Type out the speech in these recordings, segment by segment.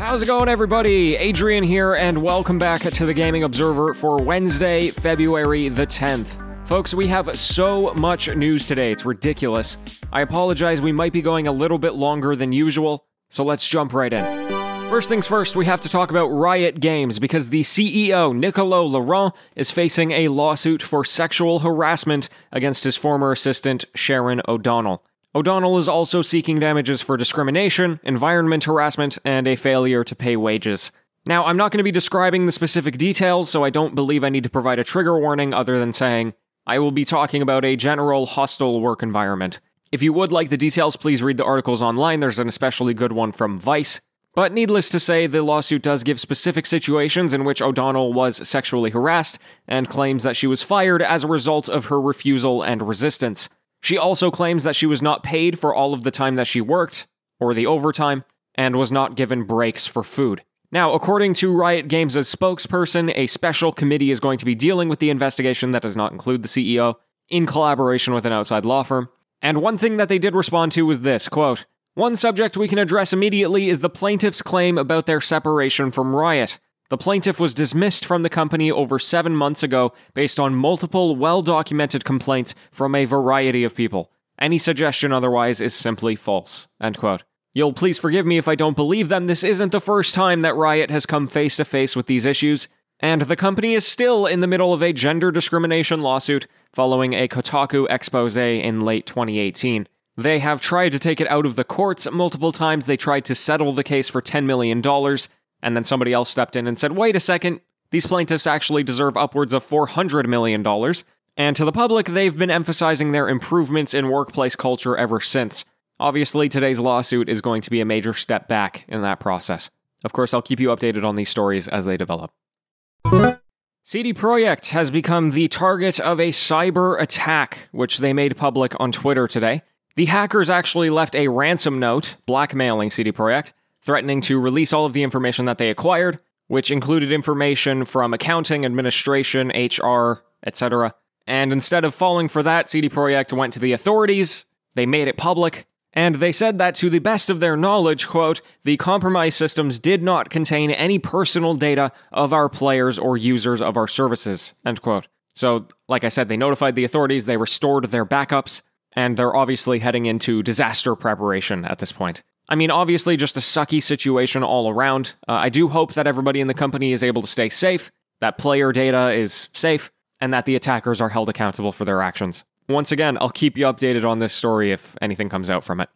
How's it going, everybody? Adrian here, and welcome back to the Gaming Observer for Wednesday, February the 10th. Folks, we have so much news today, it's ridiculous. I apologize, we might be going a little bit longer than usual, so let's jump right in. First things first, we have to talk about Riot Games because the CEO, Nicolo Laurent, is facing a lawsuit for sexual harassment against his former assistant, Sharon O'Donnell. O'Donnell is also seeking damages for discrimination, environment harassment, and a failure to pay wages. Now, I'm not going to be describing the specific details, so I don't believe I need to provide a trigger warning other than saying I will be talking about a general hostile work environment. If you would like the details, please read the articles online. There's an especially good one from Vice. But needless to say, the lawsuit does give specific situations in which O'Donnell was sexually harassed and claims that she was fired as a result of her refusal and resistance. She also claims that she was not paid for all of the time that she worked, or the overtime, and was not given breaks for food. Now, according to Riot Games' spokesperson, a special committee is going to be dealing with the investigation that does not include the CEO, in collaboration with an outside law firm. And one thing that they did respond to was this quote, One subject we can address immediately is the plaintiff's claim about their separation from Riot. The plaintiff was dismissed from the company over seven months ago based on multiple well documented complaints from a variety of people. Any suggestion otherwise is simply false. End quote. You'll please forgive me if I don't believe them. This isn't the first time that Riot has come face to face with these issues, and the company is still in the middle of a gender discrimination lawsuit following a Kotaku expose in late 2018. They have tried to take it out of the courts multiple times. They tried to settle the case for $10 million, and then somebody else stepped in and said, wait a second, these plaintiffs actually deserve upwards of $400 million. And to the public, they've been emphasizing their improvements in workplace culture ever since. Obviously, today's lawsuit is going to be a major step back in that process. Of course, I'll keep you updated on these stories as they develop. CD Projekt has become the target of a cyber attack, which they made public on Twitter today. The hackers actually left a ransom note blackmailing CD Projekt, threatening to release all of the information that they acquired, which included information from accounting, administration, HR, etc. And instead of falling for that, CD Projekt went to the authorities, they made it public, and they said that to the best of their knowledge, quote, the compromised systems did not contain any personal data of our players or users of our services, end quote. So, like I said, they notified the authorities, they restored their backups, and they're obviously heading into disaster preparation at this point. I mean, obviously, just a sucky situation all around. Uh, I do hope that everybody in the company is able to stay safe, that player data is safe, and that the attackers are held accountable for their actions. Once again, I'll keep you updated on this story if anything comes out from it.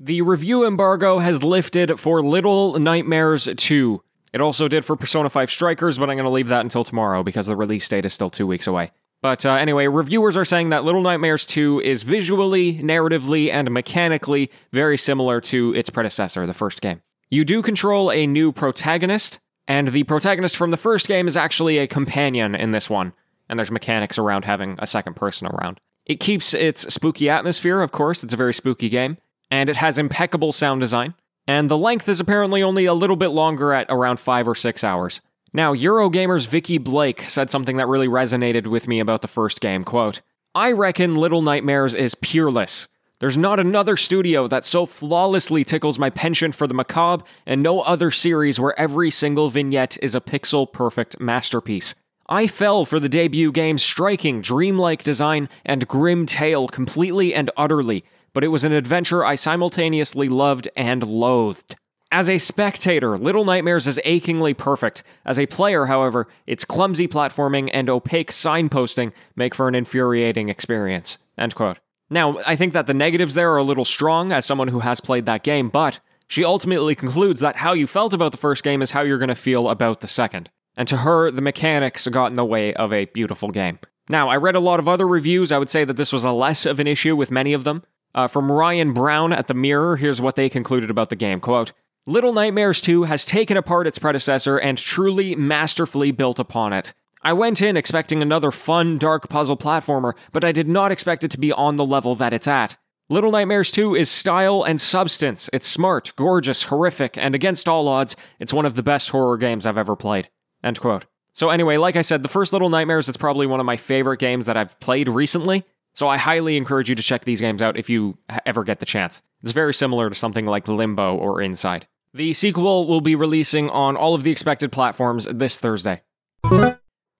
The review embargo has lifted for Little Nightmares 2. It also did for Persona 5 Strikers, but I'm going to leave that until tomorrow because the release date is still two weeks away. But uh, anyway, reviewers are saying that Little Nightmares 2 is visually, narratively, and mechanically very similar to its predecessor, the first game. You do control a new protagonist, and the protagonist from the first game is actually a companion in this one, and there's mechanics around having a second person around. It keeps its spooky atmosphere, of course, it's a very spooky game, and it has impeccable sound design, and the length is apparently only a little bit longer at around 5 or 6 hours. Now, Eurogamer's Vikki Blake said something that really resonated with me about the first game, quote, I reckon Little Nightmares is peerless. There's not another studio that so flawlessly tickles my penchant for the macabre, and no other series where every single vignette is a pixel perfect masterpiece. I fell for the debut game's striking, dreamlike design and grim tale completely and utterly, but it was an adventure I simultaneously loved and loathed. As a spectator, Little Nightmares is achingly perfect. As a player, however, its clumsy platforming and opaque signposting make for an infuriating experience. End quote. Now, I think that the negatives there are a little strong as someone who has played that game, but she ultimately concludes that how you felt about the first game is how you're going to feel about the second. And to her, the mechanics got in the way of a beautiful game. Now, I read a lot of other reviews. I would say that this was a less of an issue with many of them. Uh, from Ryan Brown at The Mirror, here's what they concluded about the game. Quote, Little Nightmares 2 has taken apart its predecessor and truly masterfully built upon it. I went in expecting another fun, dark puzzle platformer, but I did not expect it to be on the level that it's at. Little Nightmares 2 is style and substance. It's smart, gorgeous, horrific, and against all odds, it's one of the best horror games I've ever played. End quote. So, anyway, like I said, the first Little Nightmares is probably one of my favorite games that I've played recently, so I highly encourage you to check these games out if you ever get the chance. It's very similar to something like Limbo or Inside. The sequel will be releasing on all of the expected platforms this Thursday.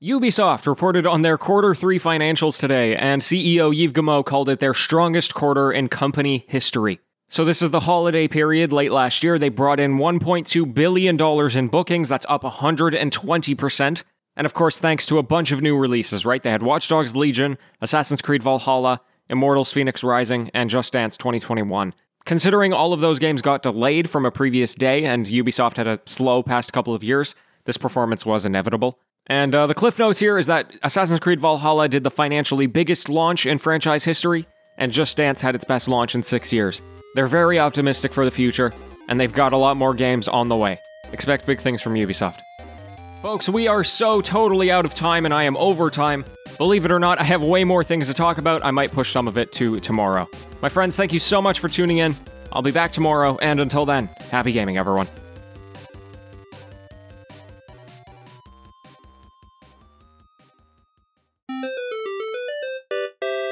Ubisoft reported on their quarter three financials today, and CEO Yves Guillemot called it their strongest quarter in company history. So, this is the holiday period. Late last year, they brought in $1.2 billion in bookings. That's up 120%. And of course, thanks to a bunch of new releases, right? They had Watch Dogs Legion, Assassin's Creed Valhalla, Immortals Phoenix Rising, and Just Dance 2021. Considering all of those games got delayed from a previous day and Ubisoft had a slow past couple of years, this performance was inevitable. And uh, the cliff notes here is that Assassin's Creed Valhalla did the financially biggest launch in franchise history, and Just Dance had its best launch in six years. They're very optimistic for the future, and they've got a lot more games on the way. Expect big things from Ubisoft. Folks, we are so totally out of time, and I am over time. Believe it or not, I have way more things to talk about. I might push some of it to tomorrow. My friends, thank you so much for tuning in. I'll be back tomorrow, and until then, happy gaming, everyone.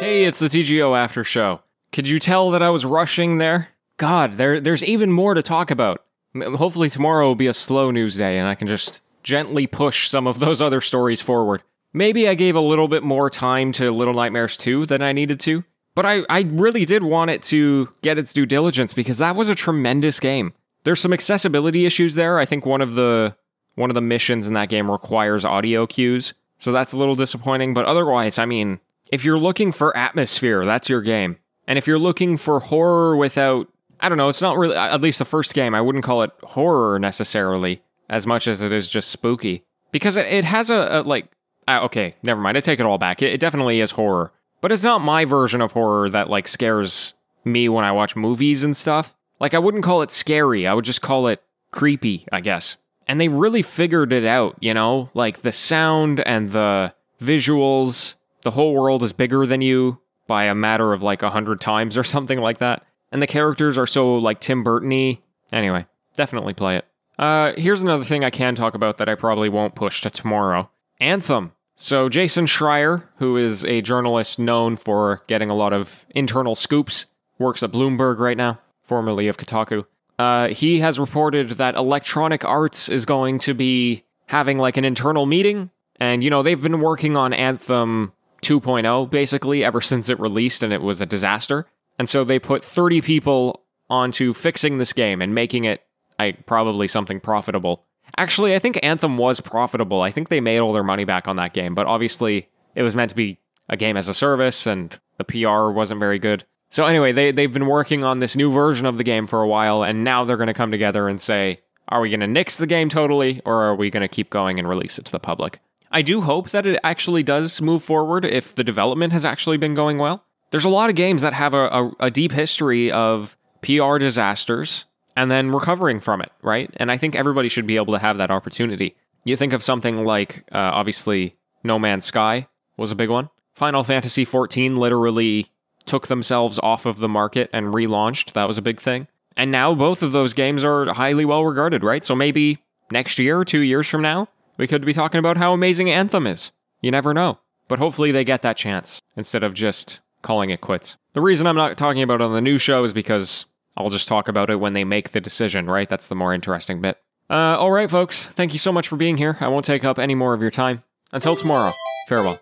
Hey, it's the TGO After Show. Could you tell that I was rushing there? God, there, there's even more to talk about. Hopefully, tomorrow will be a slow news day and I can just gently push some of those other stories forward. Maybe I gave a little bit more time to Little Nightmares 2 than I needed to, but I, I really did want it to get its due diligence because that was a tremendous game. There's some accessibility issues there. I think one of the one of the missions in that game requires audio cues, so that's a little disappointing, but otherwise, I mean, if you're looking for atmosphere, that's your game. And if you're looking for horror without, I don't know, it's not really, at least the first game, I wouldn't call it horror necessarily as much as it is just spooky. Because it, it has a, a like, uh, okay, never mind, I take it all back. It, it definitely is horror. But it's not my version of horror that like scares me when I watch movies and stuff. Like, I wouldn't call it scary, I would just call it creepy, I guess. And they really figured it out, you know? Like the sound and the visuals, the whole world is bigger than you by a matter of like a hundred times or something like that. And the characters are so like Tim Burton-y. Anyway, definitely play it. Uh, here's another thing I can talk about that I probably won't push to tomorrow. Anthem. So Jason Schreier, who is a journalist known for getting a lot of internal scoops, works at Bloomberg right now, formerly of Kotaku. Uh, he has reported that Electronic Arts is going to be having like an internal meeting, and you know they've been working on Anthem 2.0 basically ever since it released and it was a disaster. And so they put 30 people onto fixing this game and making it I probably something profitable. Actually, I think Anthem was profitable. I think they made all their money back on that game, but obviously it was meant to be a game as a service and the PR wasn't very good. So anyway, they they've been working on this new version of the game for a while and now they're going to come together and say, are we going to nix the game totally or are we going to keep going and release it to the public? I do hope that it actually does move forward if the development has actually been going well. There's a lot of games that have a, a, a deep history of PR disasters and then recovering from it, right? And I think everybody should be able to have that opportunity. You think of something like, uh, obviously, No Man's Sky was a big one. Final Fantasy XIV literally took themselves off of the market and relaunched. That was a big thing. And now both of those games are highly well regarded, right? So maybe next year, two years from now, we could be talking about how amazing Anthem is. You never know. But hopefully they get that chance instead of just calling it quits. The reason I'm not talking about it on the new show is because I'll just talk about it when they make the decision, right? That's the more interesting bit. Uh, all right, folks. Thank you so much for being here. I won't take up any more of your time. Until tomorrow, farewell.